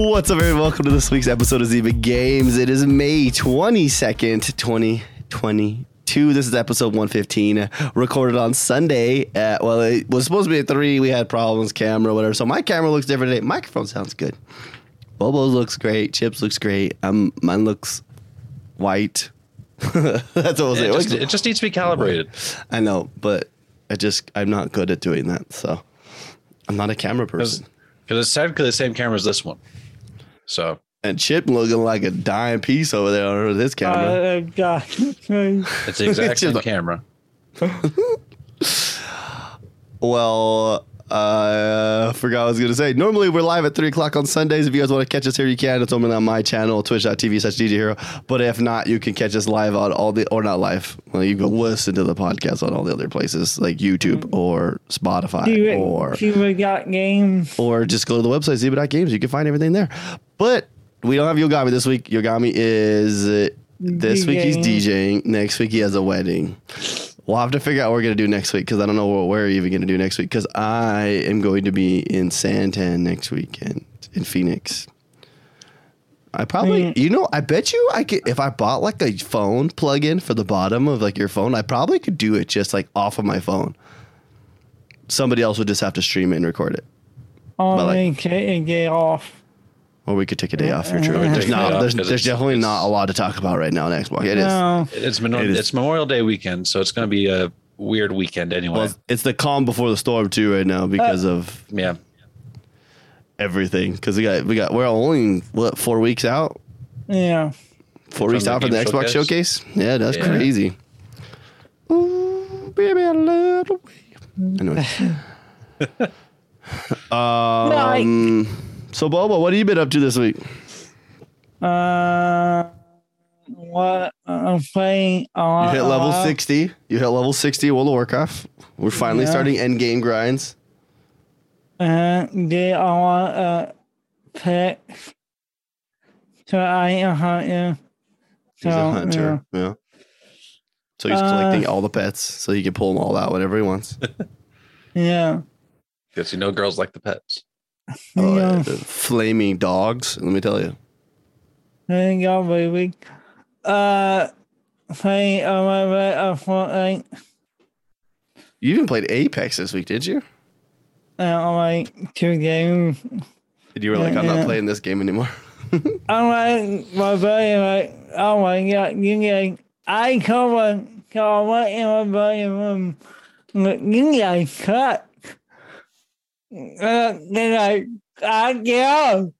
What's up, everyone? Welcome to this week's episode of Zyba Games. It is May 22nd, 2022. This is episode 115, recorded on Sunday. At, well, it was supposed to be at 3. We had problems, camera, whatever. So my camera looks different today. Microphone sounds good. Bobo's looks great. Chips looks great. Um, mine looks white. That's what say. It It just, it just needs to be calibrated. I know, but I just, I'm not good at doing that. So I'm not a camera person. Because it's technically the same camera as this one. So And Chip looking like a dime piece over there on this camera. Uh, God. it's the exact same camera. Well, uh, I forgot what I was going to say. Normally, we're live at 3 o'clock on Sundays. If you guys want to catch us here, you can. It's only on my channel, twitch.tv slash DeeJayHerro. But if not, you can catch us live on all the, or not live. Well, you can listen to the podcast on all the other places like YouTube or Spotify or Cuba got games. or just go to the website, Zyba.games. You can find everything there. But we don't have Yogomi this week. Yogomi is uh, this week he's DJing. Next week he has a wedding. We'll have to figure out what we're gonna do next week because I don't know what we're even gonna do next week because I am going to be in Santan next weekend in Phoenix. I probably, Mm. you know, I bet you I could if I bought like a phone plug-in for the bottom of like your phone, I probably could do it just like off of my phone. Somebody else would just have to stream it and record it. On like- a get, get off. Or we could take a day off for true. Uh, There's not. day off There's, 'cause there's definitely not a lot to talk about right now on Xbox. It is. No. It's, Memorial, It is- it's Memorial Day weekend, so it's going to be a weird weekend anyway. Well, it's- it's the calm before the storm too right now because of yeah. everything. Because we got we got we're only what four weeks out. Yeah. Four weeks out from the Xbox showcase? showcase. Yeah, that's Yeah. crazy. Ooh, baby, I love the way. Anyway. um. So, Bobo, what have you been up to this week? Uh, what I'm playing on. You hit level uh, sixty. You hit level sixty. World of Warcraft. We're finally Yeah. starting end game grinds. Uh, get on uh, pet. So I am hunting. He's So, a hunter. Yeah. So he's Uh, collecting all the pets, so he can pull them all out whenever he wants. Yeah. Because you know girls like the pets. Oh, Yeah. the flaming dogs. Let me tell you. You go, baby. Uh, playing a little bit of Fortnite. You even played Apex this week, did you? Uh, like two games. And you were like, I'm not playing this game anymore. I'm like, my buddy, like, oh my god, you get, I come on, come on, in my buddy room, you guys cut. Uh, then I, I get on.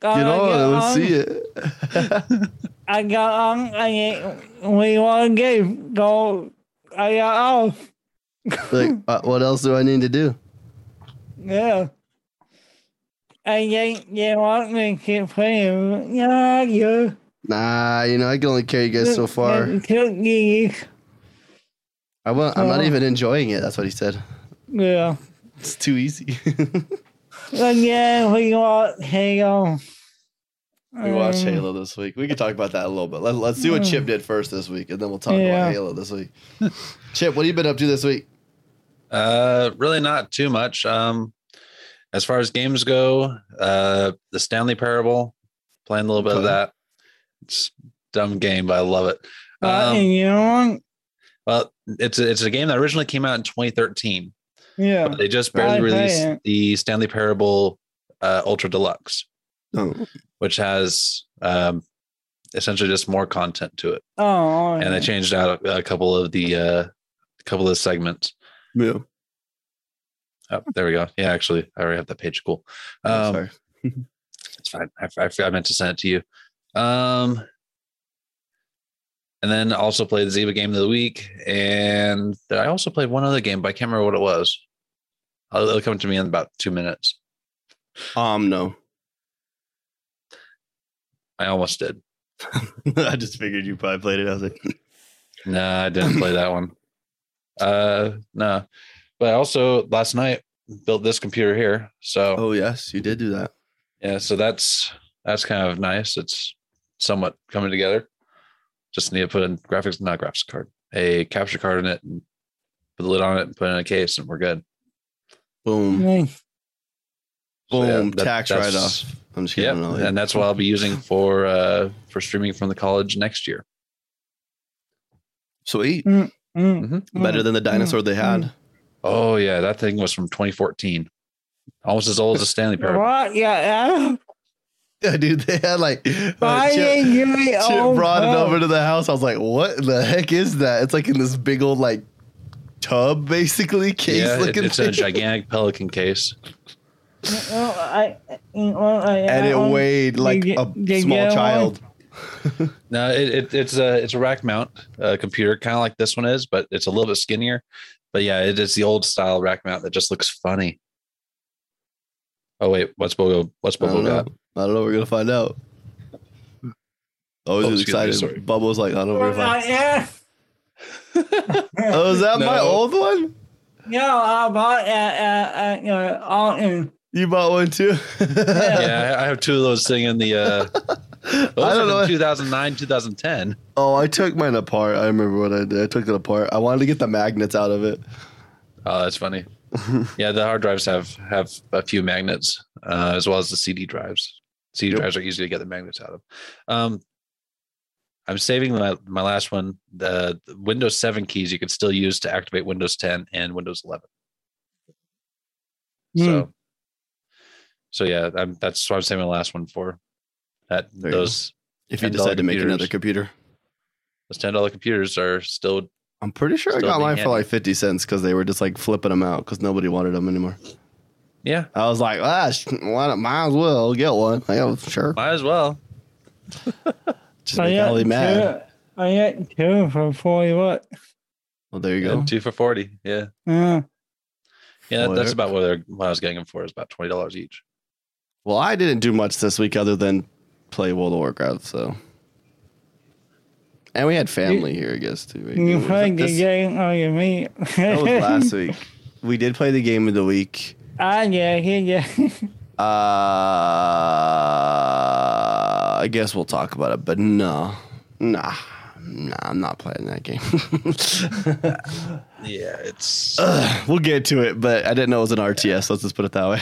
Get on, let's see it. I got on, I we to game, go, I got off, like, uh, what else do I need to do? yeah. And then you want me to keep playing, yeah, yeah. Nah, you know, I can only carry you guys so far. I won't, I'm not even enjoying it. That's what he said. Yeah. It's too easy. And yeah, we got Halo. we watched Um, Halo this week. We can talk about that a little bit. Let, let's see what Chip did first this week, and then we'll talk Yeah. about Halo this week. Chip, what have you been up to this week? Uh, really not too much. Um, as far as games go, uh, the Stanley Parable, playing a little bit of that. It's a dumb game, but I love it. Uh, Um, and you know well, it's a, it's a game that originally came out in 2013. What? Yeah. But they just barely I released the Stanley Parable uh, Ultra Deluxe, Oh, which has um, essentially just more content to it, Oh, and they changed out a, a couple of the uh, couple of segments. yeah. Oh, there we go. Yeah, actually, I already have that page. Cool. Oh, Um, sorry. it's fine. I, I, I meant to send it to you. Um, and then also played the Zyba game of the week, and I also played one other game, but I can't remember what it was. It'll, it'll come to me in about two minutes. Um, no. I almost did. I just figured you probably played it. I was like, No, I didn't play that one. Uh, no, but I also last night built this computer here. So oh yes, you did do that. yeah, so that's that's kind of nice. It's somewhat coming together. Just need to put in graphics, not graphics card, a capture card in it, and put the lid on it, and put it in a case, and we're good. Boom, Nice. So, yeah, boom, that- tax that's- write off. I'm just kidding. Yeah, I don't know. and that's what I'll be using for uh for streaming from the college next year. Sweet. Mm, Better than the dinosaur they had. Oh yeah, that thing was from 2014, almost as old as a Stanley Parable. What? Yeah. Yeah, dude, they had like uh, Why Chip, didn't you me Chip brought it over to the house. I was like, "What the heck is that?" It's like in this big old like tub, basically case Yeah, it- it's in a gigantic pelican case. Oh, I, well, I, and it I- weighed like you a small get one? child. No, it, it, it's a it's a rack mount uh, computer, kind of like this one is, but it's a little bit skinnier. But yeah, it is the old style rack mount that just looks funny. Oh wait, what's Bogo? What's I don't Bogo know. got? I don't know. We're gonna find out. Always Oh, excuse me, excited. Bubbles like, I don't know. We're Well, gonna find. Yeah. Oh, is that my old one? No, I bought that at, at uh, Alton. You bought one too? Yeah, I I have two of those sitting in the. Uh, those I don't are know. from 2009, 2010. Oh, I took mine apart. I remember what I did. I took it apart. I wanted to get the magnets out of it. Oh, that's funny. yeah, the hard drives have have a few magnets uh, as well as the CD drives. CD Yep. drives are easy to get the magnets out of. Um, I'm saving my my last one. The, Windows 7 keys you could still use to activate Windows 10 and Windows 11. So, so yeah, I'm, that's what I'm saving the last one for. That There you those If you decide to make another computer, those ten dollar computers are still I'm pretty sure I got mine for like 50 cents because they were just like flipping them out because nobody wanted them anymore. yeah, I was like, ah, sh- why not, might as well get one. Oh, sure. might as well. Just I make got mad. two. I got two for forty what? Well, there you Yeah, go. two for forty. Yeah, Yeah. yeah, that's about what they're what I was getting them for. Is about twenty dollars each. Well, I didn't do much this week other than play World of Warcraft, so. And we had family here, I guess, too. You Was played the this- game on your meat. That was last week. We did play the game of the week. Ah, yeah, yeah, yeah. Uh, I guess we'll talk about it, but no, nah, nah, I'm not playing that game. Yeah, it's Ugh, we'll get to it, but I didn't know it was an RTS. Let's just put it that way.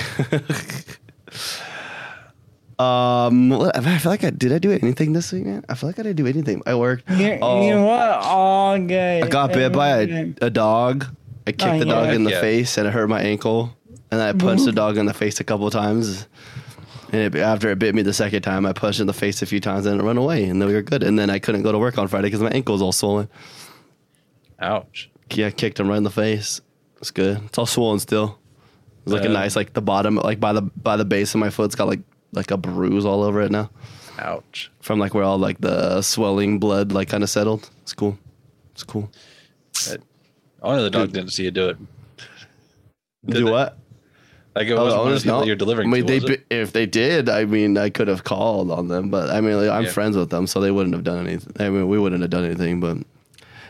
um, I feel like I did. I do anything this week, man. I feel like I didn't do anything. I worked. You, Oh. you what all day? I got bit by a, a dog. I kicked Oh, the dog yeah. in the Yeah. face and it hurt my ankle. And then I punched the dog in the face a couple of times. And it, after it bit me the second time, I punched it in the face a few times and it ran away. And then we were good. And then I couldn't go to work on Friday because my ankle was all swollen. ouch. Yeah, I kicked him right in the face. It's good. It's all swollen still. It's like a Uh, nice, like the bottom, like by the by the base of my foot, it's got like like a bruise all over it now Ouch. from like where all like the swelling blood like kind of settled. It's cool. It's cool. Only the dog didn't see you do it. Did Do they? what? Like it Oh, wasn't one of the people don't. you're delivering I mean, to. they was it? if they did, I mean, I could have called on them, but I mean, like, I'm Yeah. friends with them, so they wouldn't have done anything. I mean, we wouldn't have done anything, but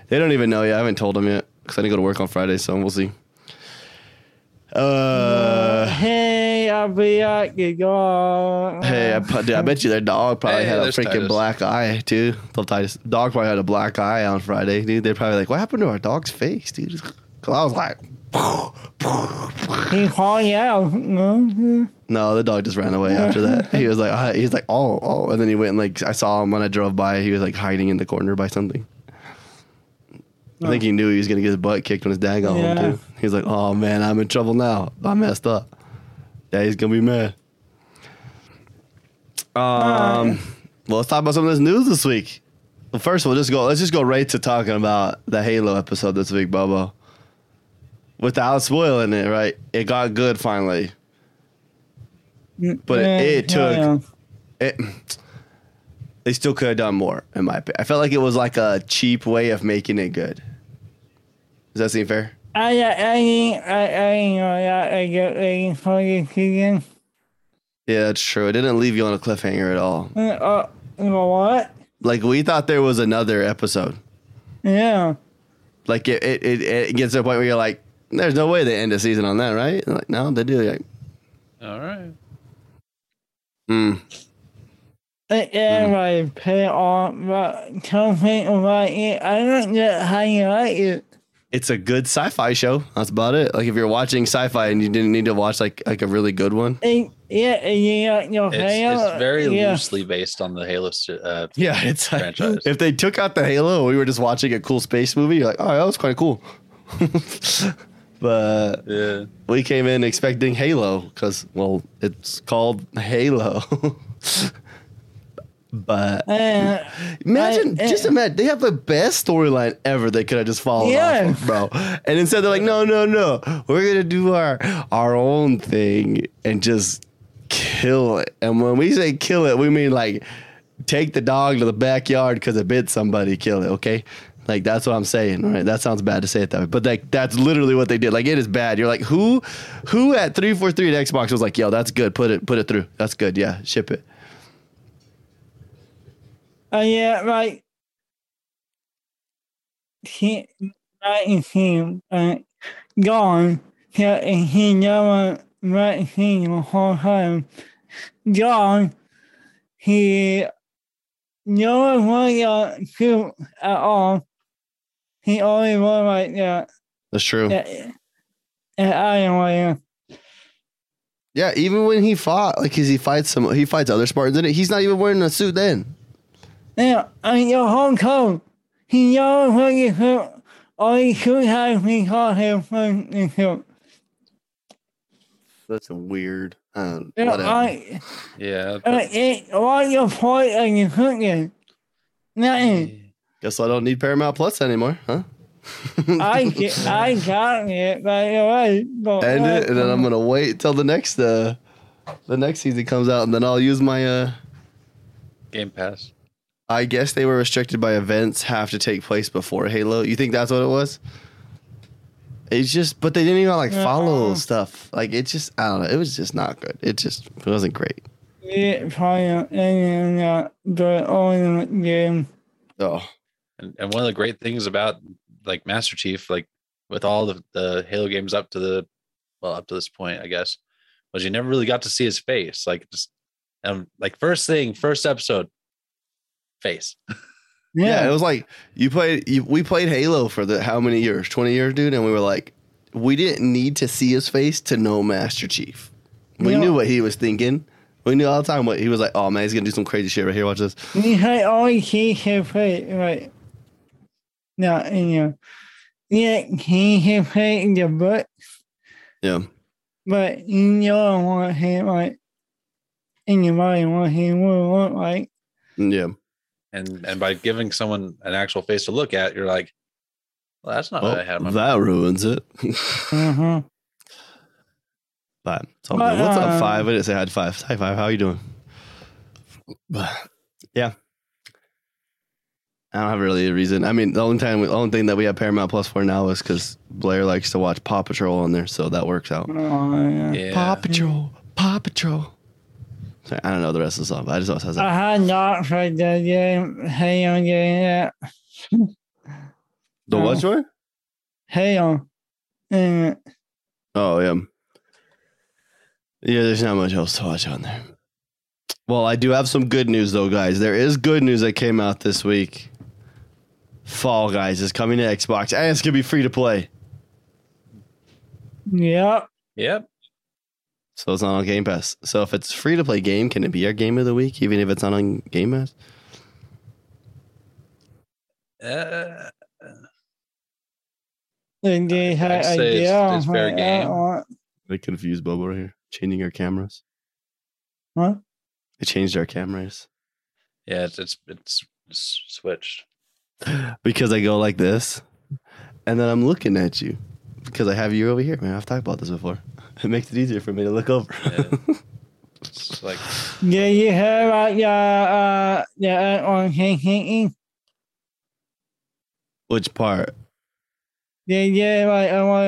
they don't even know yet. I haven't told them yet because I didn't go to work on Friday, so we'll see. Uh, hey, I'll be at the hey, I, dude, I bet you their dog probably Hey, had a freaking Titus. black eye too. Little Titus dog probably had a black eye on Friday, dude. They're probably like, "What happened to our dog's face, dude?" Because I was like, He called you out. No? The dog just ran away after that. He was like, uh, he was like, oh, oh, and then he went and like I saw him when I drove by. He was like hiding in the corner by something. I think he knew he was gonna get his butt kicked when his dad got Yeah. home too. He's like, oh man, I'm in trouble now. I messed up. Daddy's gonna be mad. Um, well, let's talk about some of this news this week. Well, first we'll just go. Let's just go right to talking about the Halo episode this week, Bobo. Without spoiling it, right? It got good finally. But Yeah, it took yeah. it. They still could have done more, in my opinion. I felt like it was like a cheap way of making it good. Does that seem fair? I, I, I, I, I know that I get ready for the season. Yeah, that's true. It didn't leave you on a cliffhanger at all. Uh, uh, you know what? Like we thought there was another episode. Yeah. Like it, it, it, it gets to a point where you're like, "There's no way they end the season on that, right?" Like, no, they do. Like, All right. hmm. And I pay on but something about it. I don't get how you like it. it's a good sci-fi show. That's about it. Like if you're watching sci-fi and you didn't need to watch like like a really good one. And, yeah, and you got your It's, Halo. it's very yeah. loosely based on the Halo. Uh, Yeah, it's like, Franchise. if they took out the Halo, we were just watching a cool space movie. You're like, oh, that was quite cool. but yeah. we came in expecting Halo because, well, it's called Halo. but Uh, imagine, I- just uh, imagine, they have the best storyline ever. They could have just followed Yeah. off of, bro. And instead, they're like, no, no, no, we're gonna do our our own thing and just kill it. And when we say kill it, we mean like take the dog to the backyard because it bit somebody, kill it. Okay. Like that's what I'm saying, right? That sounds bad to say it that way, but like that's literally what they did. Like it is bad. You're like, who, who at three four three at Xbox was like, yo, that's good. Put it, put it through. That's good. Yeah, ship it. uh, yeah, like he, right him, uh, gone. Yeah, and he never met him the whole time. John, he never wanted to at all. He only was like yeah. That's true. Yeah, and I don't Yeah, even when he fought, like, cause he fights some, he fights other Spartans in it. He's not even wearing a suit then. Yeah, and your Hong Kong, He knows what you shoot. All you should have me call him when you shoot. That's a weird. Uh, Yeah, whatever. I, Yeah. uh, it, what's your point of you cooking? Nothing. Guess I don't need Paramount Plus anymore, huh? I, get- I got it, by the way. But End it, and then I'm gonna wait till the next uh, the next season comes out, and then I'll use my uh. Game Pass. I guess they were restricted by events have to take place before Halo. You think that's what it was? It's just, but they didn't even like follow Uh-uh. stuff. Like it just, I don't know. It was just not good. It just it wasn't great. it probably not anything that, only the game. Oh, And, and one of the great things about like Master Chief, like with all the, the Halo games up to the well, up to this point, I guess, was you never really got to see his face. Like just um like first thing, first episode, face. yeah. Yeah, It was like you played. You, we played Halo for the how many years? Twenty years, dude. And we were like, we didn't need to see his face to know Master Chief. We Yeah. knew what he was thinking. We knew all the time what he was like. Oh man, he's gonna do some crazy shit right here. Watch this. we had always see his face, right? Not in your. Yeah, he his face in the book. Yeah. But you know what he like anybody what he would look like. Yeah. And and by giving someone an actual face to look at, you're like, well, that's not what I had in my that ruins it. Uh-huh. But so, But, what's up, uh, five? I didn't say hi to five. Hi, five. How you doing? But, yeah. I don't have really a reason. I mean, the only time, the only thing that we have Paramount Plus for now is because Blair likes to watch Paw Patrol on there, so that works out. Oh, yeah. Yeah. Paw Patrol, Paw Patrol. Sorry, I don't know the rest of the song, but I just always it says that. I had not tried the game. Hey on game yeah. The what oh. one? Hey on. And Oh yeah. Yeah, there's not much else to watch on there. Well, I do have some good news though, guys. There is good news that came out this week. Fall Guys is coming to Xbox and it's gonna be free to play. yep. Yep. So it's not on Game Pass. So if it's free to play game, can it be our game of the week, even if it's not on Game Pass? Uh, And they had I'd say it's- idea it's fair how game. that one. I confused Bobo right here. Changing our cameras. What? It changed our cameras. yeah, it's it's it's, it's switched. Because I go like this, and then I'm looking at you because I have you over here, man. I've talked about this before. It makes it easier for me to look over. Yeah. It's like Yeah, you heard about your uh the on thinking. Which part? Yeah, yeah, like I want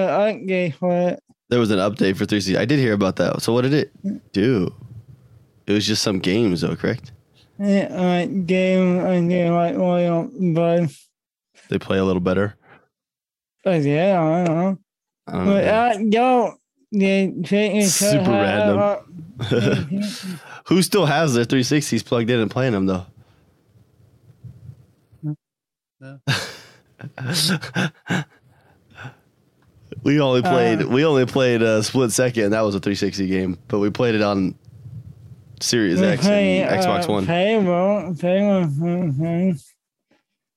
to update for it. There was an update for 360. I did hear about that. So what did it do? It was just some games, though, correct? Yeah, game and then like oil, but They play a little better. but yeah, I don't know. I don't know. But I don't. They think it's so Super random. Who still has their 360s plugged in and playing them though? No. We only played Uh, we only played uh, split second. That was a 360 game, but we played it on Series X play, and Xbox uh, One. Fable, Fable.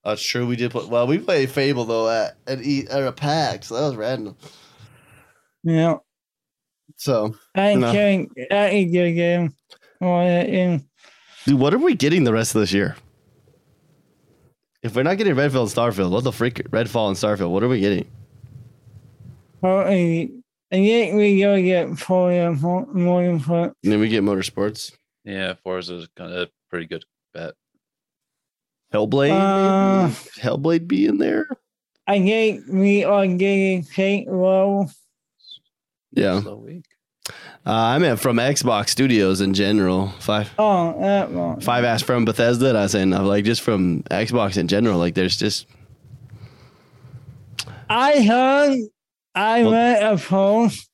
That's true. We did play. Well, we played Fable though at at, e, at a pack, So that was random. Yeah, So, I ain't No. think that is a game. Oh, yeah, yeah. dude, what are we getting the rest of this year? If we're not getting Redfield and Starfield, what the freak? Redfall and Starfield. What are we getting? Probably, I think we go get Forza more, more than for And then we get Motorsports, Yeah, Forza is kind of a pretty good bet. Hellblade. Uh. Hellblade be in there? I think we are getting Saints Row. Yeah. Slow week. Uh, I meant from Xbox Studios in general. Five. Oh, that one. Five asked from Bethesda. I was saying, uh, like, just from Xbox in general. Like, there's just I heard, I Well- read a post.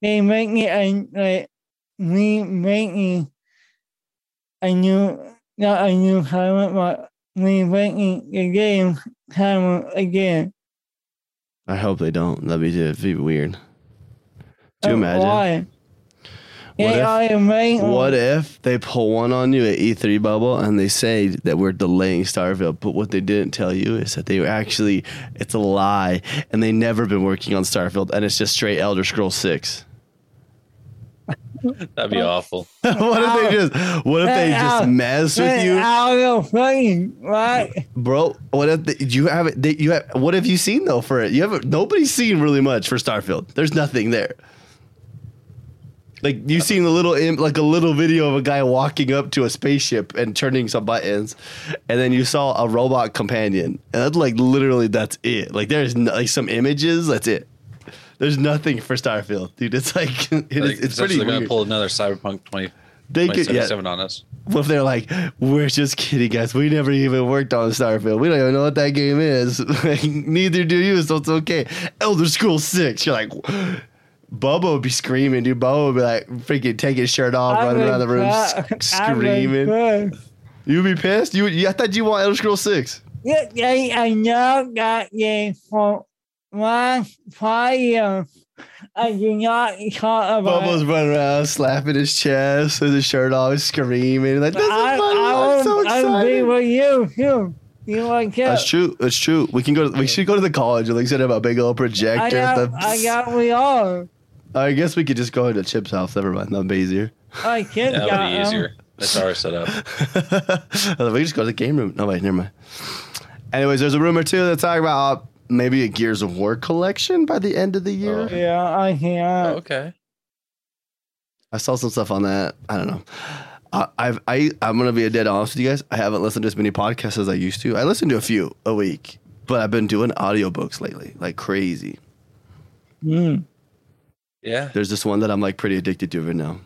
They make me a like me remaking a new, not a new title, but remaking the game title again. I hope they don't. That'd be, that'd be weird. Do you Uh, imagine? Why? What They if- are What if they pull one on you at E3 bubble and they say that we're delaying Starfield, but what they didn't tell you is that they were actually it's a lie and they never been working on Starfield and it's just straight Elder Scrolls 6. That'd be awful. what if they just what if they just mess with you? Out of fucking right. Bro, what if they, you have it they, you have what have you seen though for it? You haven't nobody's seen really much for Starfield. There's nothing there. Like you've seen a little im- like a little video of a guy walking up to a spaceship and turning some buttons, and then you saw a robot companion, and that's like literally that's it. Like there's no, like some images, that's it. There's nothing for Starfield, dude. It's like it is, Like, it's pretty they're gonna pull another Cyberpunk 20, they could, yeah. 2077 on us. What if they're like, we're just kidding, guys. We never even worked on Starfield. We don't even know what that game is. Neither do you, so it's okay. Elder Scrolls 6. You're like, Bubba would be screaming, dude. Bubba would be like, freaking take his shirt off, I'm running around the room, impressed. s- I'm screaming. You'd be pissed? You, you, I thought you want Elder Scrolls 6. Yeah, I know that game for last five years. I do not talk about Bubba's running around, slapping his chest with his shirt off, screaming. Like, this is I, fun. I, I'm so will, I'll be with you too. You like it? That's true. That's true. We can go. To, we should go to the college like set up a big old projector. I got, the, I got we are. I guess we could just go into Chip's house. Never mind. That'd be easier. I kid That would got be 'em. easier. That's our setup. we just go to the game room. No, wait, never mind. Anyways, there's a rumor too that's talking about uh, maybe a Gears of War collection by the end of the year. Oh. Yeah, I hear. Oh, okay. I saw some stuff on that. I don't know. I, I've I I'm gonna be a dead honest with you guys. I haven't listened to as many podcasts as I used to. I listen to a few a week, but I've been doing audiobooks lately, like crazy. Mm. Yeah. There's this one that I'm like pretty addicted to right now.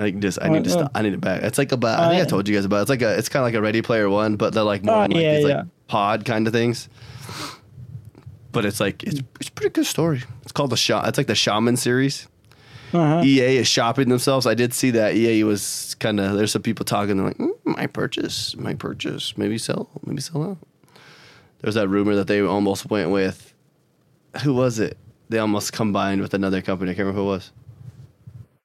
I can just I need to stop. I need it back. It's like about I think I Uh, told you guys about. it. It's like a it's kind of like a Ready Player One, but they're like more Oh, on, like yeah, these like pod kind of things. But it's like it's it's a pretty good story. It's called the Sha It's like the Shaman series. Uh-huh. EA is shopping themselves. I did see that EA was kind of there's some people talking. They're like, mm, my purchase, my purchase, maybe sell, maybe sell out. There's that rumor that they almost went with who was it? They almost combined with another company. I can't remember who it was.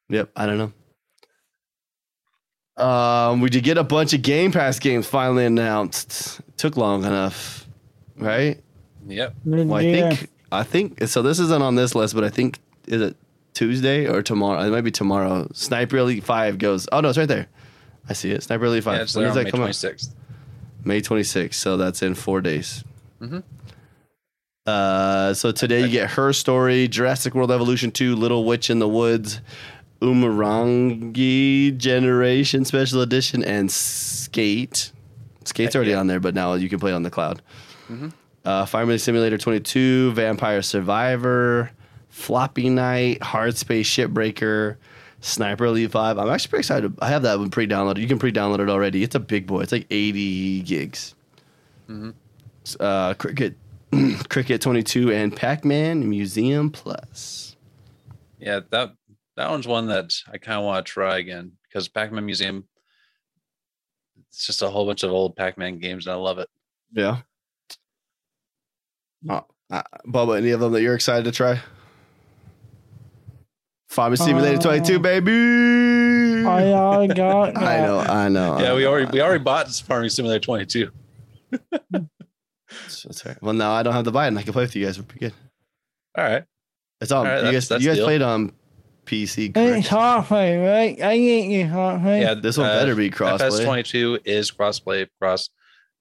Yep, I don't know. Um, we did get a bunch of Game Pass games finally announced. took long enough, right? Yep. Well, I Yeah. think I think so. This isn't on this list, but I think is it Tuesday or tomorrow? It might be tomorrow. Sniper Elite Five goes. Oh no, it's right there. I see it. Sniper Elite Five. Yeah, it's when does on that May come out? 26th. May 26th. So that's in four days. Mhm. Uh, so today you get her story, Jurassic World Evolution 2, Little Witch in the Woods, Umurangi Generation Special Edition, and Skate. Skate's already yeah. on there, but now you can play it on the cloud. Mhm. Uh, Farming Simulator 22, Vampire Survivor, Floppy Night, Hard Space Shipbreaker, Sniper Elite 5. I'm actually pretty excited. I have that one pre-downloaded. You can pre-download it already. It's a big boy. It's like 80 gigs. Mhm. Uh, Cricket, Cricket 22, and Pac-Man Museum Plus. Yeah, that that one's one that I kind of want to try again because Pac-Man Museum. It's just a whole bunch of old Pac-Man games, and I love it. Yeah. Oh, Uh, Bubba, any of them that you're excited to try? Farming Simulator Uh, 22, baby. I already got I know, I know. Yeah, I we already we already bought Farming Simulator 22. That's right. Well, now I don't have to buy it, and I can play with you guys. We're pretty good. All right. It's on. All right, you that's- guys, that's you guys deal. played on PC. It's Correct? halfway, right? I get you halfway. Yeah, This one uh, better be crossplay. FS22 is crossplay across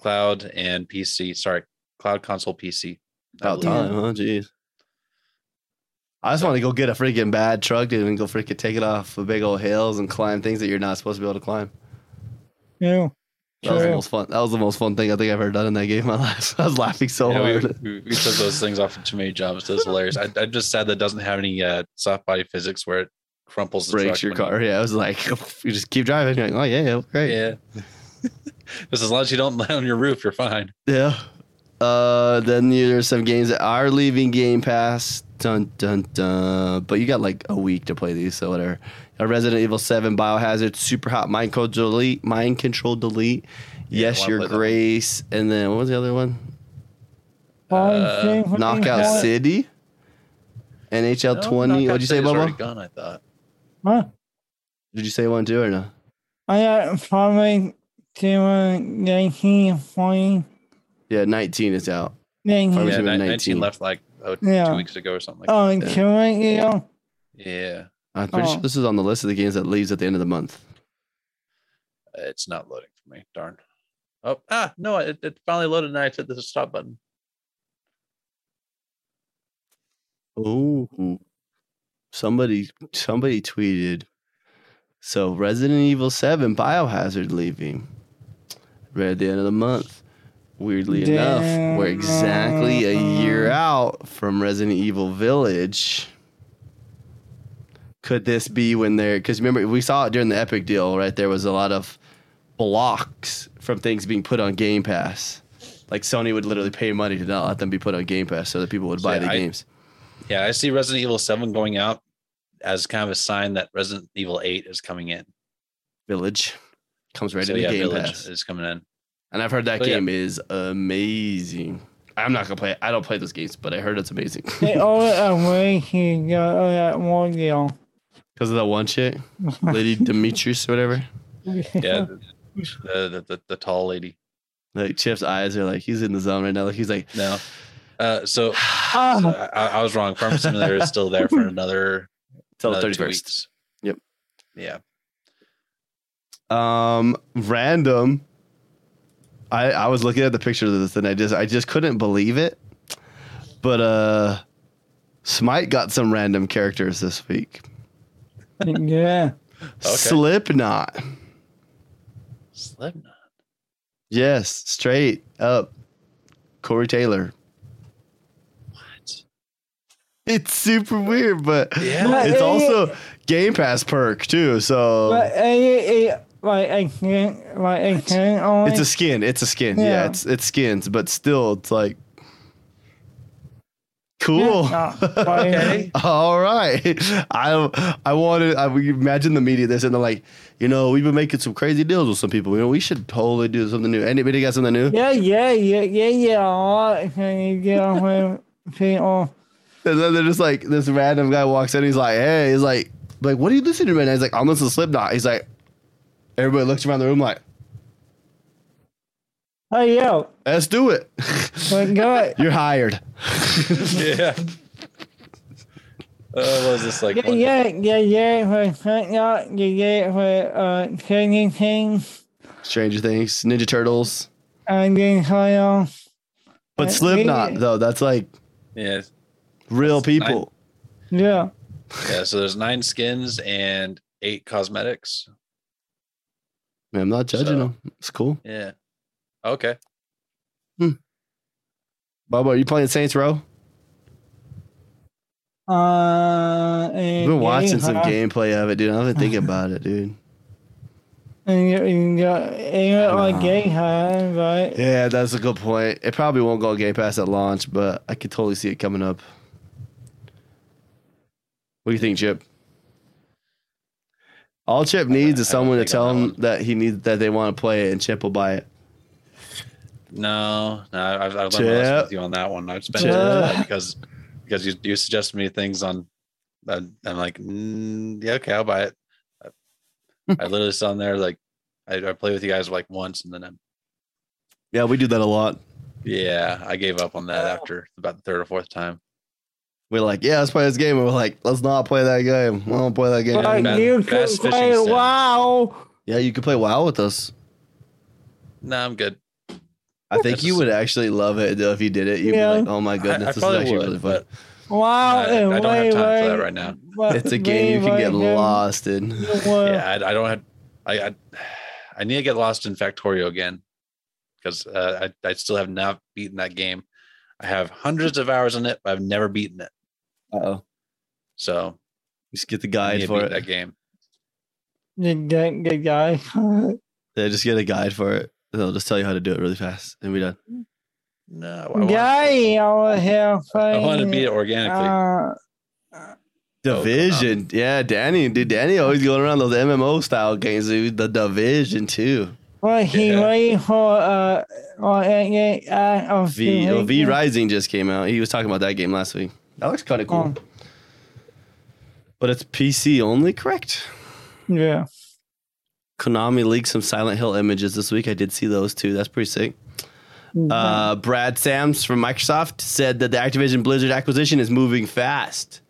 cloud and PC. Sorry, cloud console PC. I About believe. time, huh? Jeez. I just want to go get a freaking bad truck, dude, and go freaking take it off the big old hills and climb things that you're not supposed to be able to climb. Yeah. That was the most fun. That was the most fun thing I think I've ever done in that game in my life. I was laughing so Yeah, hard. we, we, we took those things off of too many jobs. It was hilarious. I, I'm just sad that it doesn't have any uh, soft body physics where it crumples the Breaks truck your when you- car. Yeah, I was like, you just keep driving. You're like, oh yeah, yeah, great. Yeah. just as long as you don't land on your roof, you're fine. Yeah. Uh, then there's some games that are leaving Game Pass. Dun dun dun. But you got like a week to play these, so whatever. Uh, Resident Evil 7, Biohazard, Super Hot, Mind Control Delete, Mind Control Delete. Yeah, yes, Your play that. Grace, and then what was the other one? Uh, Knockout City. NHL No, 20. Knockout What'd you say, City's already Bubba? Gone, I thought. Huh? Did you say one too or no? I got probably doing 19, 20, Yeah, 19 is out. 19. Farmers Yeah, 19 19. left like oh, Yeah. two weeks ago or something like Oh, Yeah. two right yeah. that. Yeah. I'm pretty Oh. sure this is on the list of the games that leaves at the end of the month. It's not loading for me. Darn. Oh, ah, no, it, it finally loaded and I hit the stop button. Oh, somebody somebody tweeted. So Resident Evil Seven Biohazard leaving right at the end of the month. Weirdly enough, we're exactly a year out from Resident Evil Village. Could this be when they're? Because remember, we saw it during the Epic deal, right? There was a lot of blocks from things being put on Game Pass. Like Sony would literally pay money to not let them be put on Game Pass, so that people would So, buy yeah, the I- games. Yeah, I see Resident Evil 7 going out as kind of a sign that Resident Evil 8 is coming in. Village comes right so into yeah, Game Village Pass, is coming in. and I've heard that But yeah. game is amazing. I'm not gonna play it. I don't play those games, but I heard it's amazing They all away he got that one deal. Because of that one chick, Lady Demetrius or whatever. Yeah, the, the, the, the tall lady. Like Chip's eyes are like he's in the zone right now. Like he's like, No. Uh, so so I, I was wrong. Farm Simulator is still there for another, till the another thirty two first. weeks. Yep. Yeah. Um, random. I I was looking at the picture of this and I just I just couldn't believe it. But uh, Smite got some random characters this week. yeah. Slipknot. Slipknot. Yes, straight up. Corey Taylor. What? It's super weird, but Yeah. But it's it- also Game Pass perk too. So But it, it, like I can't, like I can't only. it's a skin. It's a skin. Yeah, Yeah. it's it's skins, but still, it's like cool. Yeah, uh, Okay. All right. I I wanted. I imagine the media. This and they're sitting there like, you know, we've been making some crazy deals with some people. You know, we should totally do something new. Anybody got something new? Yeah, yeah, yeah, yeah, yeah. A lot can you get with people. And then they're just like, this random guy walks in. He's like, hey, he's like, like, what are you listening to right now? He's like, I'm listening to Slipknot. He's like, everybody looks around the room like, Hey yo, let's do it. we got You're hired. yeah. Uh, what was this like? yeah, one- yeah, yeah, yeah. We got yeah, yeah. We uh, training things Stranger Things, Ninja Turtles, and then kind of but Uh, Slipknot we- though. That's like Yeah. real That's people. yeah. Yeah. So there's nine skins and eight cosmetics. Man, I'm not judging So- them. It's cool. Yeah. Okay. Bubba, are you playing Saints Row? Uh, I've and been watching some yeah, gameplay of it, dude. I've been thinking about it, dude. And you, you got you got like know. gay right? Yeah, that's a good point. It probably won't go Game Pass at launch, but I could totally see it coming up. What do you think, Chip? All Chip needs is someone to tell him that he needs that they want to play it, and Chip will buy it. No, no, I've, I've learned my Chip. lesson with you on that one. I've spent Chip. that because because you you suggested me things on. that I'm like, mm, yeah, okay, I'll buy it. I, I literally saw on there like, I, I play with you guys like once, and then I'm, Yeah, we do that a lot. yeah, I gave up on that after about the third or fourth time. We're like, yeah, let's play this game. And we're like, let's not play that game. We won't play that game. But Bad- you fast could play. WoW. Yeah, you could play WoW with us. No, I'm good. I think That's you would actually love it though if you did it. You'd Yeah. be like, oh my goodness, I this is actually would, really fun. WoW I- I don't have way, time for that right now. but It's a game you can get way lost in. yeah, I, I don't have. I, I I need to get lost in Factorio again because uh, I I still have not beaten that game. I have hundreds of hours in it, but I've never beaten it. Uh-oh. So Just get the I guide need to for beat it. that game. The, the, the guy. Yeah, just get a guide for it. They'll just tell you how to do it really fast and be done. No, I want, guy over here I want to beat it organically. Uh, Division. yeah, Danny. Dude, Danny always going around those MMO style games, dude. The Division too. but he Yeah. waiting for uh, or uh, uh, of V the oh, V. Rising just came out. He was talking about that game last week. That looks kind of cool. Oh. But it's PC only, correct? Yeah. Konami leaked some Silent Hill images this week. I did see those too. That's pretty sick. Uh, Brad Sams from Microsoft said that the Activision Blizzard acquisition is moving fast.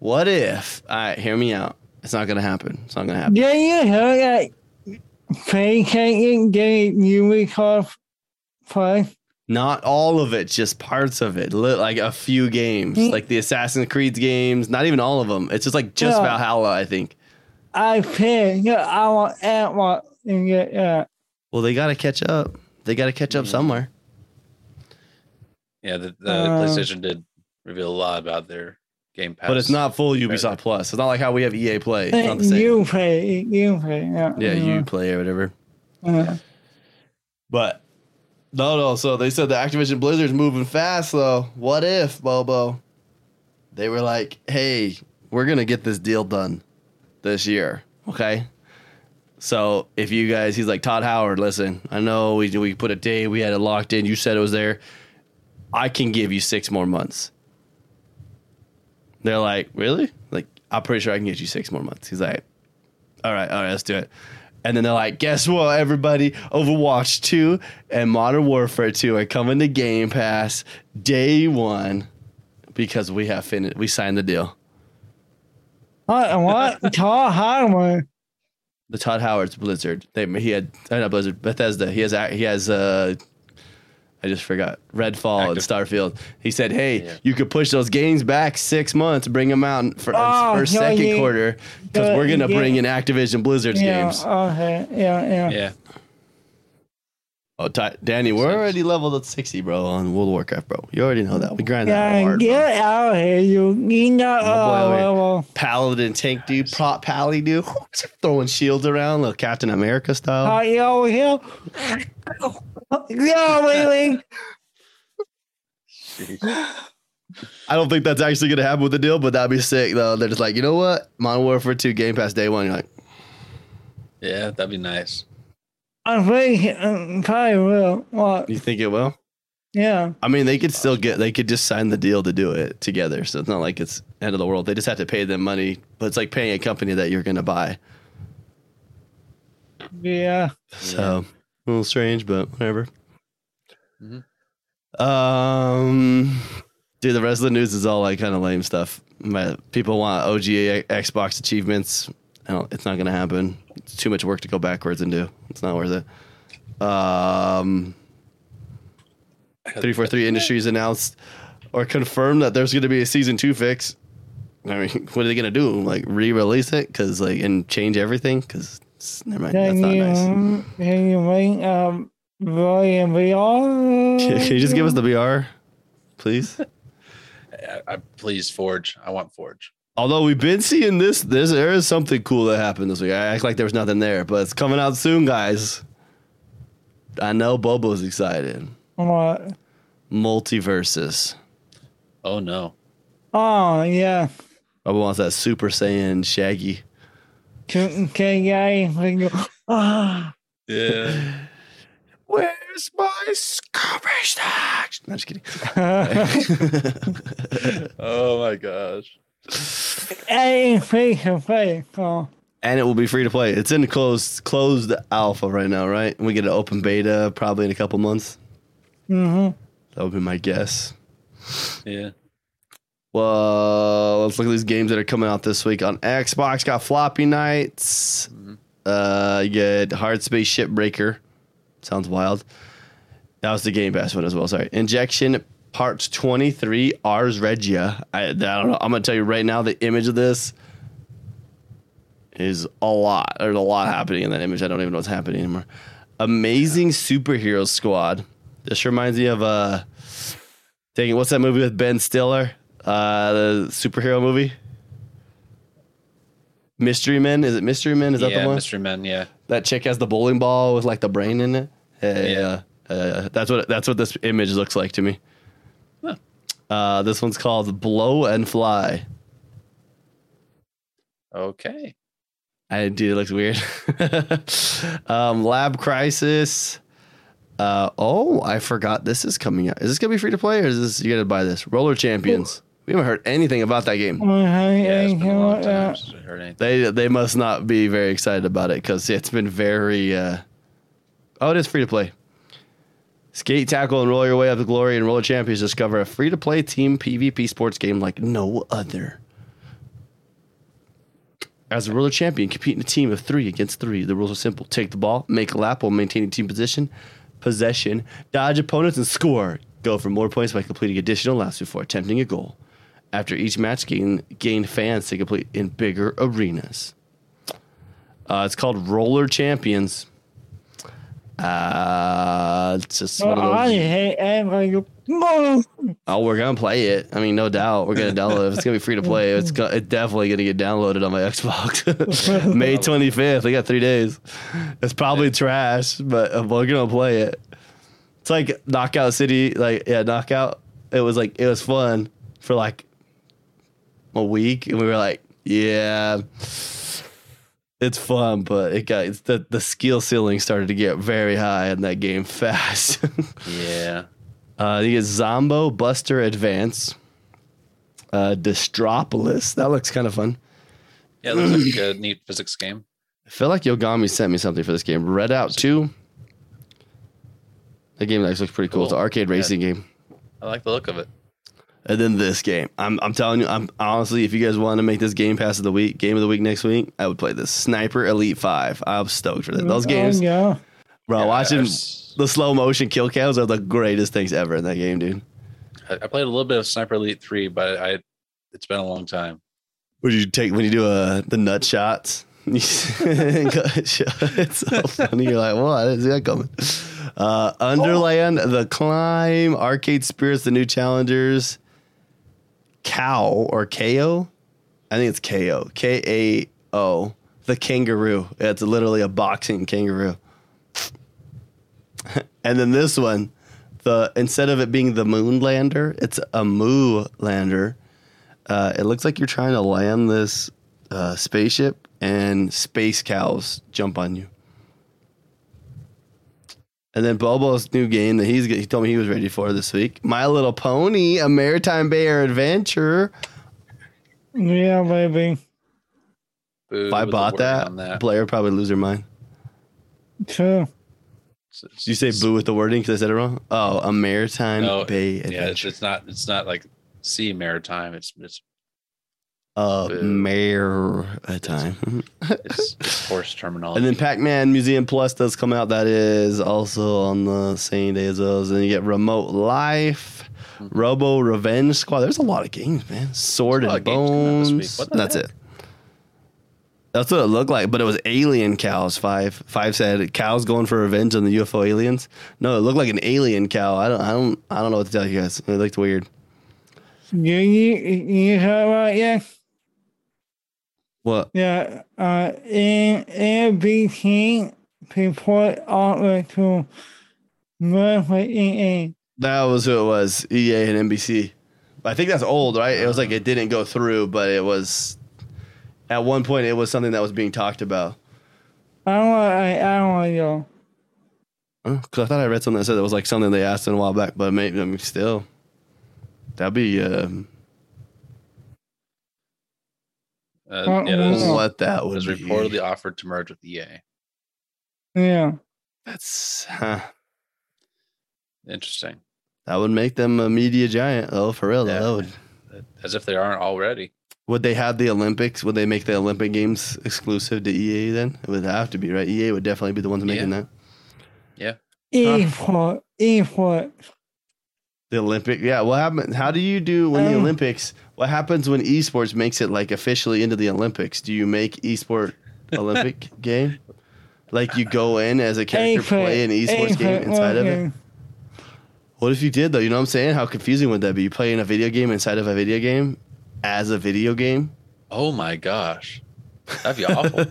What if? All right, hear me out. It's not gonna happen. It's not gonna happen. Did you hear that? Pancake getting Ubisoft play. Not all of it, just parts of it. Like a few games, Mm. like the Assassin's Creed games. Not even all of them. It's just like just Yeah. Valhalla, I think. I think I want that one and get that. Well, they gotta catch up. They gotta catch up Mm. somewhere. Yeah, the, the Uh, PlayStation did reveal a lot about their Game Pass. But it's not full Ubisoft Fair. Plus. It's not like how we have EA Play. It's not the same. You play, you play. Yeah, yeah, you play or whatever. Uh, But no, no. So they said the Activision Blizzard's moving fast, though. What if, Bobo? They were like, "Hey, we're gonna get this deal done this year, okay?" So if you guys, he's like Todd Howard. Listen, I know we we put a date, we had it locked in. You said it was there. I can give you six more months. They're like, really? Like, I'm pretty sure I can get you six more months. He's like, all right, all right, let's do it. And then they're like, guess what, everybody? Overwatch 2 and Modern Warfare 2 are coming to Game Pass day one because we have finished. We signed the deal. What? What? Tall Hardware. The Todd Howard's Blizzard. They he had uh, not Blizzard Bethesda. He has he has uh I just forgot Redfall and Starfield. He said, "Hey, Yeah. you could push those games back six months, bring them out for, Oh, for yeah, second yeah. quarter because we're gonna yeah. bring in Activision Blizzard's Yeah. games." Okay. Yeah. Yeah. Yeah, Oh, Ty- Danny, we're already leveled at 60, bro, on World of Warcraft, bro. You already know that. We grind that Yeah, hard. bro. get out of here, you. You know, boy over uh, Paladin tank dude, prot pally dude, throwing shields around, little Captain America style. uh, you over here. Yeah, wait, I don't think that's actually gonna happen with the deal, but that'd be sick though. They're just like, you know what, Modern Warfare 2 Game Pass day one. You're like, yeah, that'd be nice. I think um, probably will. What? you think it will? Yeah. I mean, they could still get, they could just sign the deal to do it together. So it's not like it's end of the world. They just have to pay them money, but it's like paying a company that you're gonna buy. Yeah. So a little strange, but whatever. Mhm. Um, dude, the rest of the news is all like kind of lame stuff. My, people want OGA Xbox achievements. I don't, it's not gonna happen. It's too much work to go backwards and do. It's not worth it. Um, three four three Industries announced or confirmed that there's gonna be a season two fix. I mean, what are they gonna do? Like re-release it? Cause like and change everything? Cause never mind. That's Can not you, nice. can you make um, Roy and VR? Can you just give us the VR, please? I, I, please, Forge. I want Forge. Although we've been seeing this, this there is something cool that happened this week. I act like there was nothing there, but it's coming out soon, guys. I know Bobo's excited. What? MultiVersus. Oh no. Oh, yeah. Bobo wants that Super Saiyan Shaggy. Can, can I, ah, Yeah. Where's my Scooby snacks? No, just kidding. Oh my gosh. Hey, face to face. So, and it will be free to play. It's in closed closed alpha right now, right? We get an open beta probably in a couple months. mm-hmm. That would be my guess. Yeah. Well, let's look at these games that are coming out this week on Xbox. Got Floppy Knights. Uh, you get Hard Space Shipbreaker. Sounds wild. That was the Game Pass one as well. Sorry. Injection Parts 23 Ars Regia. I, I don't know. I'm gonna tell you right now. The image of this is a lot. There's a lot happening in that image. I don't even know what's happening anymore. Amazing Superhero Squad. This reminds me of uh, dang it, what's that movie with Ben Stiller? Uh, the superhero movie. Mystery Men. Is it Mystery Men? Is that yeah, the one? Mystery Men. Yeah. that chick has the bowling ball with like the brain in it. Yeah, Yeah. yeah. Uh, that's what that's what this image looks like to me. Huh. Uh, this one's called Blow and Fly. Okay. I dude, it looks weird. um, Lab Crisis. Uh, oh, I forgot this is coming out. Is this gonna be free to play or is this you gotta buy this? Roller Champions. We haven't heard anything about that game. Yeah, it's been a long time since I heard anything. They they must not be very excited about it because it's been very. Uh, oh, it is free to play. Skate, tackle, and roll your way up to glory and roller champions. Discover a free to play team PvP sports game like no other. As a roller champion, compete in a team of three against three. The rules are simple: take the ball, make a lap while maintaining team position, possession, dodge opponents, and score. Go for more points by completing additional laps before attempting a goal. After each match, gain gain fans to complete in bigger arenas. Uh, it's called Roller Champions. Uh, it's just one of Well, I hate. Oh, we're gonna play it. I mean, no doubt, we're gonna download it. It's gonna be free to play. It's, go- it's definitely gonna get downloaded on my Xbox. May twenty fifth. I got three days. It's probably trash, but uh, we're gonna play it. It's like Knockout City. Like yeah, Knockout. It was like it was fun for like a week, and we were like, yeah, it's fun, but it got it's the the skill ceiling started to get very high in that game fast. Yeah. Uh, you get Zombo Buster Advance. Uh, Distropolis. That looks kind of fun. Yeah, it looks like a neat physics game. I feel like Yogomi sent me something for this game. Redout 2. That game actually looks pretty cool. It's an Cool. arcade Yeah. racing game. I like the look of it. And then this game. I'm, I'm telling you, I'm honestly, if you guys want to make this game pass of the week, game of the week next week, I would play this Sniper Elite 5. I'm stoked for that. Those games, Oh, yeah. bro, Yeah, watching the slow motion kill cams are the greatest things ever in that game, dude. I, I played a little bit of Sniper Elite 3, but I it's been a long time. Would you take when you do uh, the nut shots? it's so funny. You're like, well, I didn't see that coming. Uh, Underland, The Climb, Arcade Spirits, The New Challengers, Cow or KO. I think it's KO. K A O. The Kangaroo. It's literally a boxing kangaroo. and then this one, the instead of it being the Moon Lander, it's a Moo Lander. Uh, it looks like you're trying to land this uh, spaceship, and space cows jump on you. And then Bobo's new game that he's he told me he was ready for this week. My Little Pony, a Maretime Bear Adventure. Yeah, baby. Boo If I bought that, on that. Blair would probably lose her mind. True. It's- it's- Did you say boo with the wording because I said it wrong? Oh, a Maretime No, Bay Yeah, it's, it's not. It's not like sea maritime. It's it's a boo. Maretime. it's, it's horse terminology. And then Pac-Man Museum Plus does come out. That is also on the same day as those. And you get Remote Life, Mm-hmm. Robo Revenge Squad. There's a lot of games, man. Sword a lot and of games coming out this week. Bones. That's heck? it. That's what it looked like, but it was alien cows. Five five said cows going for revenge on the UFO aliens. No, it looked like an alien cow. I don't, I don't, I don't know what to tell you guys. It looked weird. You, you, you heard about yeah? What? Yeah, uh, in ABC report over to Mercury EA. That was who it was. EA and NBC. I think that's old, right? It was like it didn't go through, but it was at one point it was something that was being talked about. I don't I, I don't want go. Because I thought I read something that said it was like something they asked in a while back, but maybe I mean still, that'd be um, Uh, yeah, this is- what that was was reportedly offered to merge with EA. Yeah. That's huh, Interesting. that would make them a media giant. Oh, for real, Yeah. that would. As if they aren't already. Would they have the Olympics? Would they make the Olympic Games exclusive to EA then? It would have to be, right? EA would definitely be the ones making that. Esport. Esport. The Olympic, yeah. What happened? How do you do when the Um, Olympics? What happens when esports makes it like officially into the Olympics? Do you make esport Olympic game? Like you go in as a character, play an esports game inside of it. What if you did though? You know what I'm saying? How confusing would that be? You play in a video game inside of a video game as a video game. Oh my gosh. That'd be awful.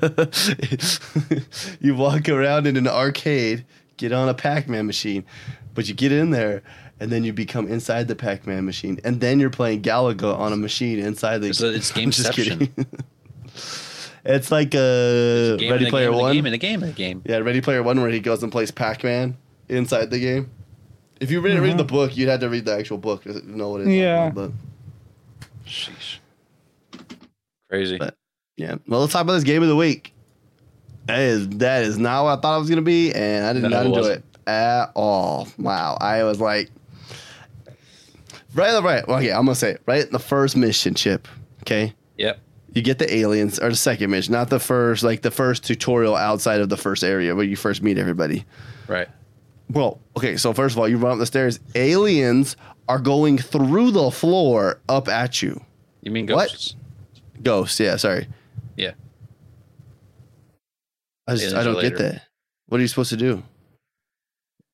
you walk around in an arcade, get on a Pac-Man machine, but you get in there and then you become inside the Pac-Man machine, and then you're playing Galaga on a machine inside the. It's, it's I'm just gameception. kidding. it's like a Game Ready a Player game One. game in a game in a game. Yeah, Ready Player One, where he goes and plays Pac-Man inside the game. If you didn't read Mhm. the book, you'd have to read the actual book to know what it is. Yeah. But Sheesh. Crazy. But- yeah. Well, let's talk about this game of the week. That is that is not what I thought it was gonna be, and I did No, not enjoy wasn't. it at all. Wow. I was like Right right. Well, yeah, I'm gonna say it. Right the first mission chip. Okay. Yep. You get the aliens or the second mission, not the first like the first tutorial outside of the first area where you first meet everybody. Right. Well, okay, so first of all, you run up the stairs. Aliens are going through the floor up at you. You mean What? ghosts? Ghosts, yeah, sorry. Yeah. I just I don't get that. What are you supposed to do?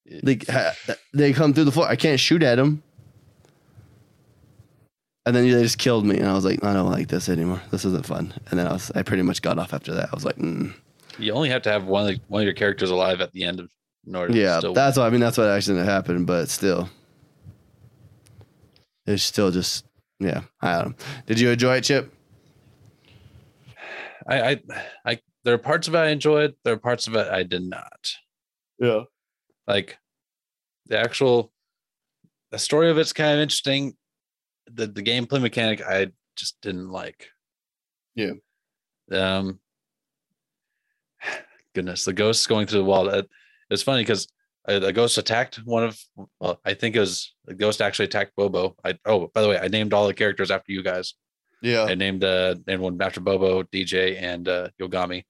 They ha, they come through the floor. I can't shoot at them. And then they just killed me, and I was like, I don't like this anymore. This isn't fun. And then I was, I pretty much got off after that. I was like, mm. You only have to have one of the, one of your characters alive at the end of in order to yeah, still that's what I mean. That's what actually happened, but still, it's still just, yeah. I don't know. Did you enjoy it, Chip? I, I I there are parts of it I enjoyed, there are parts of it I did not. Yeah. Like the actual the story of it's kind of interesting. The the gameplay mechanic I just didn't like. Yeah. Um goodness, the ghosts going through the wall. It, it's funny because a, a ghost attacked one of well, I think it was the ghost actually attacked Bobo. I oh by the way, I named all the characters after you guys. Yeah. I named uh named one after Bobo, DJ, and uh Yogomi.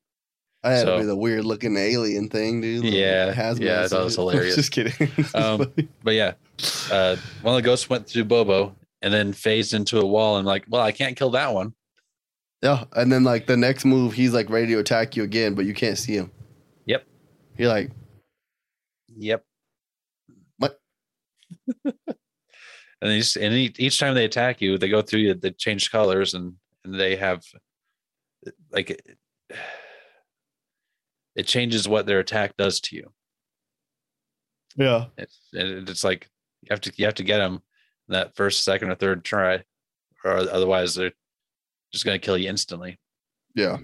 I had to be the weird looking alien thing, dude. Little Yeah, yeah, it was hilarious. Just kidding. Um, But yeah, uh, one of the ghosts went through Bobo and then phased into a wall. And like, well, I can't kill that one. yeah. And then like the next move, he's like ready to attack you again, but you can't see him. Yep. You're like, Yep. What? and they just, and each, each time they attack you, they go through you. They change colors and and they have like it, it changes what their attack does to you. yeah. It's it's like you have to you have to get them that first, second, or third try, or otherwise they're just gonna kill you instantly. Yeah.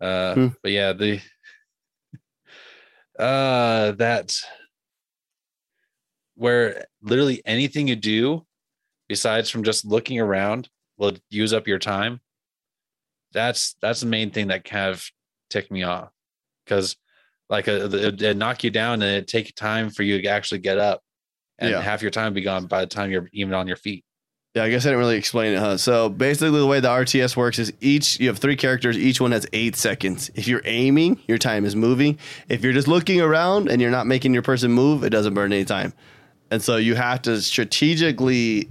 Uh, Hmm. but yeah, the uh that where literally anything you do besides from just looking around will use up your time. That's that's the main thing that kind of ticked me off because like uh, it, it knock you down and it take time for you to actually get up and Yeah. half your time be gone by the time you're even on your feet. Yeah, I guess I didn't really explain it, huh? So basically, the way the RTS works is each you have three characters. Each one has eight seconds. If you're aiming, your time is moving. If you're just looking around and you're not making your person move, it doesn't burn any time. And so you have to strategically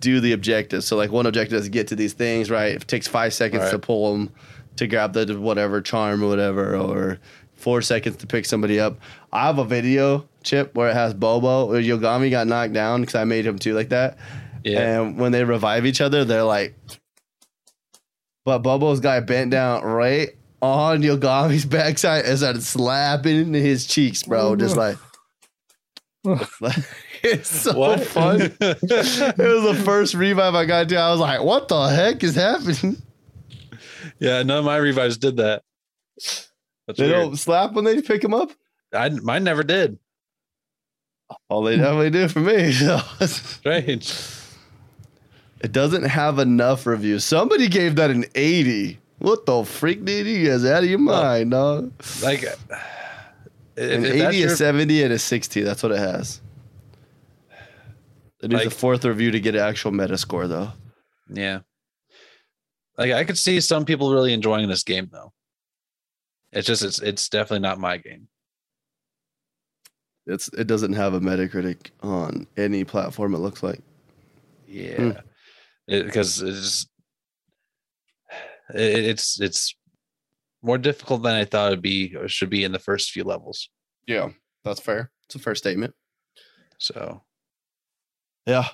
do the objectives. So like one objective is get to these things, right? It takes five seconds Right. to pull them to grab the whatever charm or whatever, or four seconds to pick somebody up. I have a video chip where it has Bobo or Yogomi got knocked down because I made him too like that. Yeah. And when they revive each other, they're like, but Bobo's guy bent down right on Yogomi's backside and started slapping into his cheeks, bro. Oh, Just like, it's so fun. it was the first revive I got to. I was like, what the heck is happening? yeah, none of my revives did that. That's They weird. don't slap when they pick them up. I mine never did. All they definitely do for me. So. Strange. It doesn't have enough reviews. Somebody gave that an 80. What the freak did you guys out of your mind, dog? Like uh, if, An if 80, your- a 70, and a 60. That's what it has. It needs a fourth review to get an actual meta score, though. Yeah. Like I could see some people really enjoying this game though. It's just it's it's definitely not my game. It's it doesn't have a Metacritic on any platform. It looks like. Yeah. Hmm. Because it's it, it's it's more difficult than I thought it'd be or should be in the first few levels. Yeah, that's fair. It's a fair statement. So Yeah.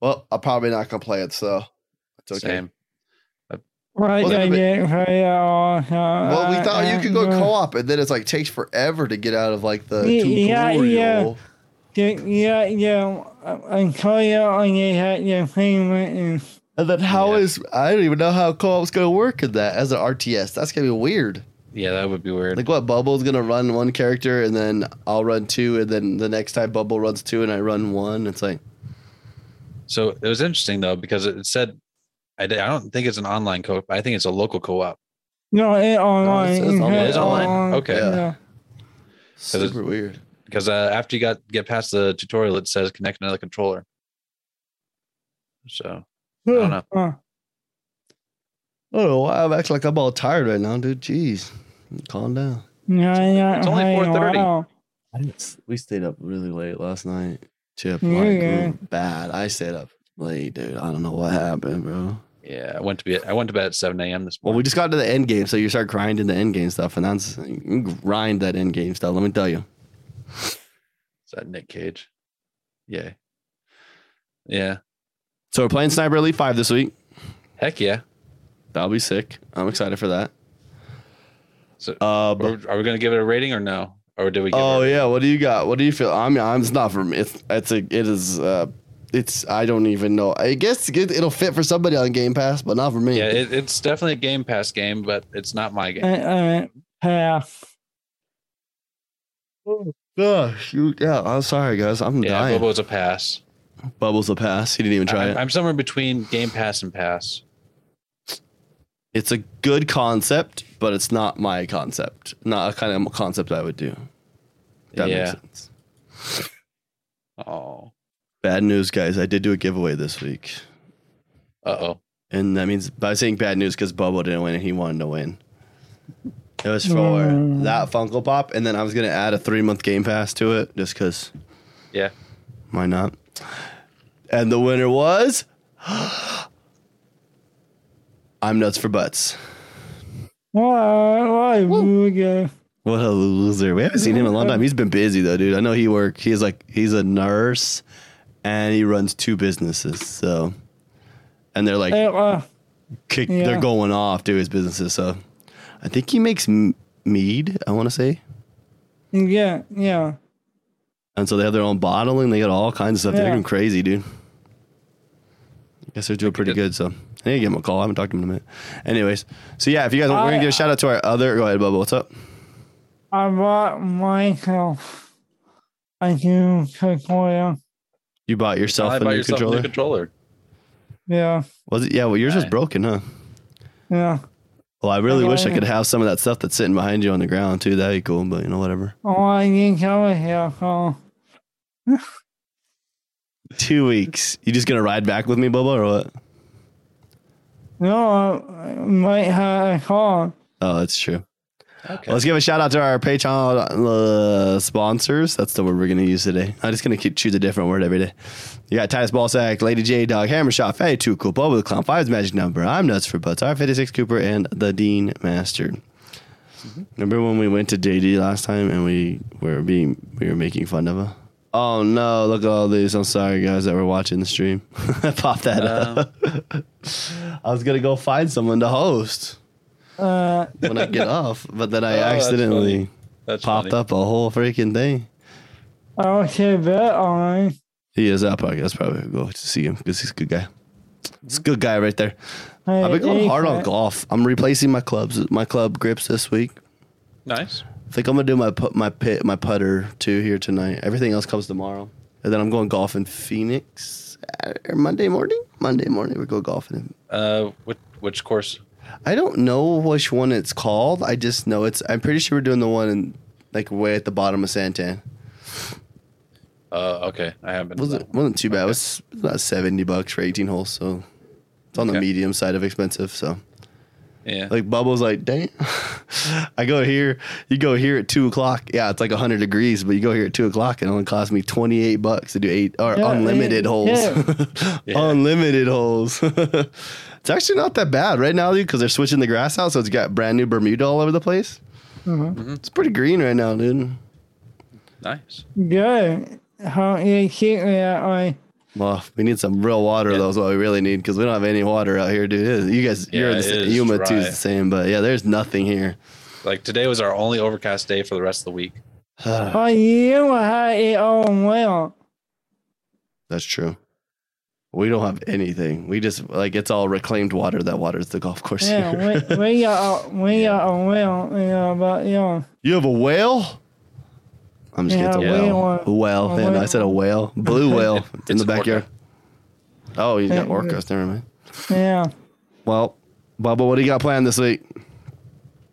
Well, I'm probably not gonna play it, so it's okay. same. Right, Well, I but- get right, uh, Well, we thought you could go uh, co-op, and then it's like takes forever to get out of like the Ye- yeah, tutorial. yeah. Yeah, yeah, until you only had your payment and And then how Yeah. is I don't even know how co-op's gonna work in that as an RTS. That's gonna be weird. Yeah, that would be weird. Like what Bubble's gonna run one character and then I'll run two, and then the next time Bubble runs two and I run one. It's like So it was interesting though because it said I, I don't think it's an online co-op. I think it's a local co-op. no, it online. says online. It is online? Okay. Yeah. Yeah. it's- super weird. Because uh, after you got get past the tutorial, it says connect another controller. So I don't know. Huh. I don't know why I'm acting like I'm all tired right now, dude. Jeez, calm down. Yeah, yeah. It's only 4:30. wow. I didn't, s- we stayed up really late last night. Chip, Yeah, like, yeah. bad. I stayed up late, dude. I don't know what happened, bro. yeah, I went to be I went to bed at seven a.m. this morning. Well, we just got to the end game, so you start grinding the end game stuff, and that's grind that end game stuff. Let me tell you. Is that Nick Cage? Yeah, yeah. So we're playing Sniper Elite Five this week. Heck yeah. That'll be sick. I'm excited for that. So Uh, are, but, we- are we gonna give it a rating or no? Or did we? Give oh it a- yeah, what do you got? What do you feel? I mean, I'm, it's not for me. It's it's a it is uh it's I don't even know. I guess it- it'll fit for somebody on Game Pass, but not for me. Yeah, it, it's definitely a Game Pass game, but it's not my game. Uh, uh, pass. Oh, shoot. Yeah, I'm sorry, guys. I'm yeah, dying. Bobo's a pass. Bubbles a pass. He didn't even try I'm, it. I'm somewhere between Game Pass and Pass. it's a good concept, but it's not my concept. Not a kind of concept I would do. That Yeah. makes sense. Oh, Bad news, guys. I did do a giveaway this week. uh oh. And that means by saying bad news because Bubba didn't win and he wanted to win. It was for Mm. that Funko Pop, and then I was gonna add a three month Game Pass to it just because. Yeah. Why not? And the winner was. I'm nuts for butts. Why? Why? Booga? What a loser. We haven't seen him in a long time. He's been busy though, dude. I know he work. He's like he's a nurse and he runs two businesses. So and they're like Hey, uh, kick, Yeah. they're going off to his businesses. So I think he makes m- mead, I want to say. yeah, yeah. And so they have their own bottling. They got all kinds of stuff. They're going crazy, dude. I guess they're doing pretty good. good. So I need to give him a call. I haven't talked to him in a minute. Anyways, so yeah, if you guys want, we're gonna give a shout out to our other. Go ahead, Bubba. What's up? I bought myself a new controller. You bought yourself I a buy new yourself controller. a new controller. Yeah, Was it? Yeah. Well, yours was broken, huh? yeah. Well, I really wish I could have some of that stuff that's sitting behind you on the ground too. That'd be cool. But you know, whatever. Oh, I need over here, so Two weeks. You just gonna ride back with me, Bubba, or what? no, I might have a car. Oh, that's true. Okay. Let's give a shout out to our Patreon uh, sponsors. That's the word we're going to use today. I'm just going to choose a different word every day. You got Titus Ballsack, Lady J Dog, Hammer Shot, Fatty Too Cool, Bubba the Clown, Five's Magic Number, I'm Nuts for Butts, R56 Cooper, and the Dean Master. Remember when we went to JD last time and we were being we were making fun of her? Oh no! Look at all these. I'm sorry, guys, that were watching the stream. I pop that up. I was gonna go find someone to host Uh, when I get off, but then I Oh, accidentally funny. That's popped funny. up a whole freaking thing. I'll say that on. He is up. I guess probably go to see him because he's a good guy. It's a good guy right there. I've been going hard on golf. I'm replacing my clubs, my club grips this week. Nice. I think I'm gonna do my put my pit my putter too here tonight. Everything else comes tomorrow, and then I'm going golf in Phoenix uh, Monday morning. Monday morning we go golfing. Uh, which which course? I don't know which one it's called. I just know it's. I'm pretty sure we're doing the one in like way at the bottom of Santan. Uh, okay, I haven't been. wasn't wasn't too bad. It was about seventy bucks for eighteen holes, so it's on the Okay. medium side of expensive. So Yeah. like Bubbles, like dang, I go here. You go here at two o'clock. Yeah, it's like hundred degrees, but you go here at two o'clock, and it only costs me twenty eight bucks to do eight or Yeah, unlimited yeah, holes. yeah. Yeah. unlimited holes. it's actually not that bad right now, dude, because they're switching the grass out, so it's got brand new Bermuda all over the place. Mhm. It's pretty green right now, dude. nice. Good. How you keep me that way? Well, we need some real water. Yeah. though. is what we really need because we don't have any water out here, dude. You guys, you're Yeah, the same. is Yuma too is the same, but yeah, there's nothing here. Like today was our only overcast day for the rest of the week. Oh, you had it all well. That's true. We don't have anything. We just like it's all reclaimed water that waters the golf course Yeah, here. we, we got a, we got a well, you know, but you know, you have a whale? I'm just Yeah, kidding. It's a we whale. want- A whale. a Yeah, no, I said a whale. Blue whale. In the an orca. backyard. Oh, you got Yeah. orcas. Never mind. yeah. Well, Bubba, what do you got planned this week?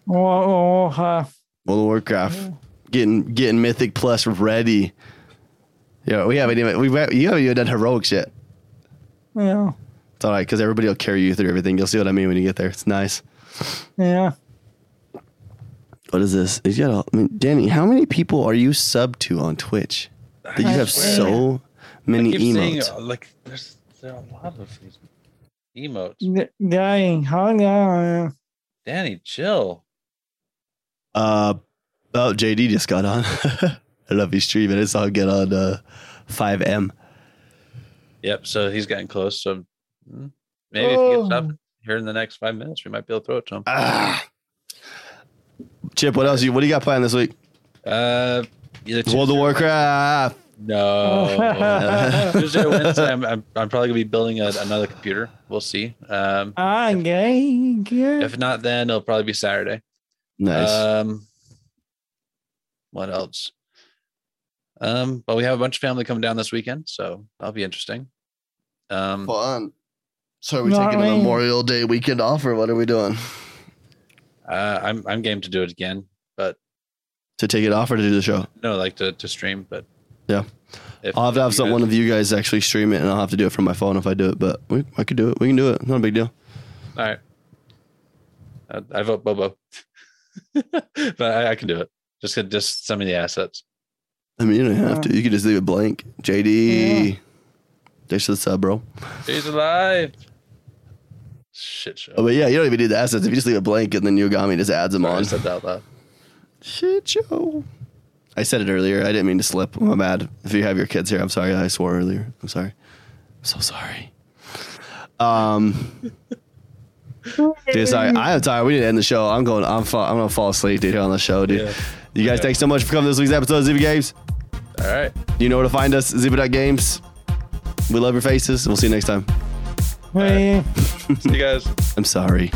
Well, well, uh, World of Warcraft. Getting getting Mythic Plus ready. Yeah, we haven't even we you haven't even done heroics yet. Yeah, It's all right because everybody will carry you through everything. You'll see what I mean when you get there. It's nice. yeah. What is this? You got. I mean, Danny, how many people are you sub to on Twitch? That you I have swear. so many I keep emotes. uh, like there's there are a lot of these emotes. D- Dang, hold on. Danny, chill. Uh, oh, JD just got on. I love you streaming. I saw him get on uh, 5M. Yep. So he's getting close. So mm, maybe if he gets up Oh. here in the next five minutes, we might be able to throw it to him. Ah. Chip, what else? You what do you got planned this week? Uh, World of Warcraft. No. Tuesday Wednesday, I'm, I'm, I'm probably gonna be building a, another computer. We'll see. Um, I gay, good. if not, then it'll probably be Saturday. Nice. Um, what else? Um, but we have a bunch of family coming down this weekend, so that'll be interesting. Um, Fun. So are we Not taking a. Memorial Day weekend off, or what are we doing? uh, I'm I'm game to do it again, but To take it off or to do the show? no, like to, to stream. But Yeah. if I'll have to have some, one of you guys actually stream it, and I'll have to do it from my phone if I do it. But we, I could do it. We can do it. Not a big deal. All right. Uh, I vote Bobo, but I, I can do it. Just just send me the assets. I mean, you don't have to. You could just leave it blank. JD, thanks for the sub, bro. He's alive. Shit show. Oh, but yeah, you don't even need the assets. If you just leave it blank, and then Yogomi just adds them Sorry, I on. said that out loud. Shit show. I said it earlier. I didn't mean to slip. I'm bad. If you have your kids here, I'm sorry. I swore earlier. I'm sorry. I'm so sorry. Um, dude, sorry. I am tired. We need to end the show. I'm going. I'm. Fall, I'm gonna fall asleep, dude, here on the show, dude. Yeah. You guys, Yeah. thanks so much for coming to this week's episode of Zyba Games. All right. You know where to find us. Zyba.games. We love your faces. We'll see you next time. Hey. See you guys. I'm sorry.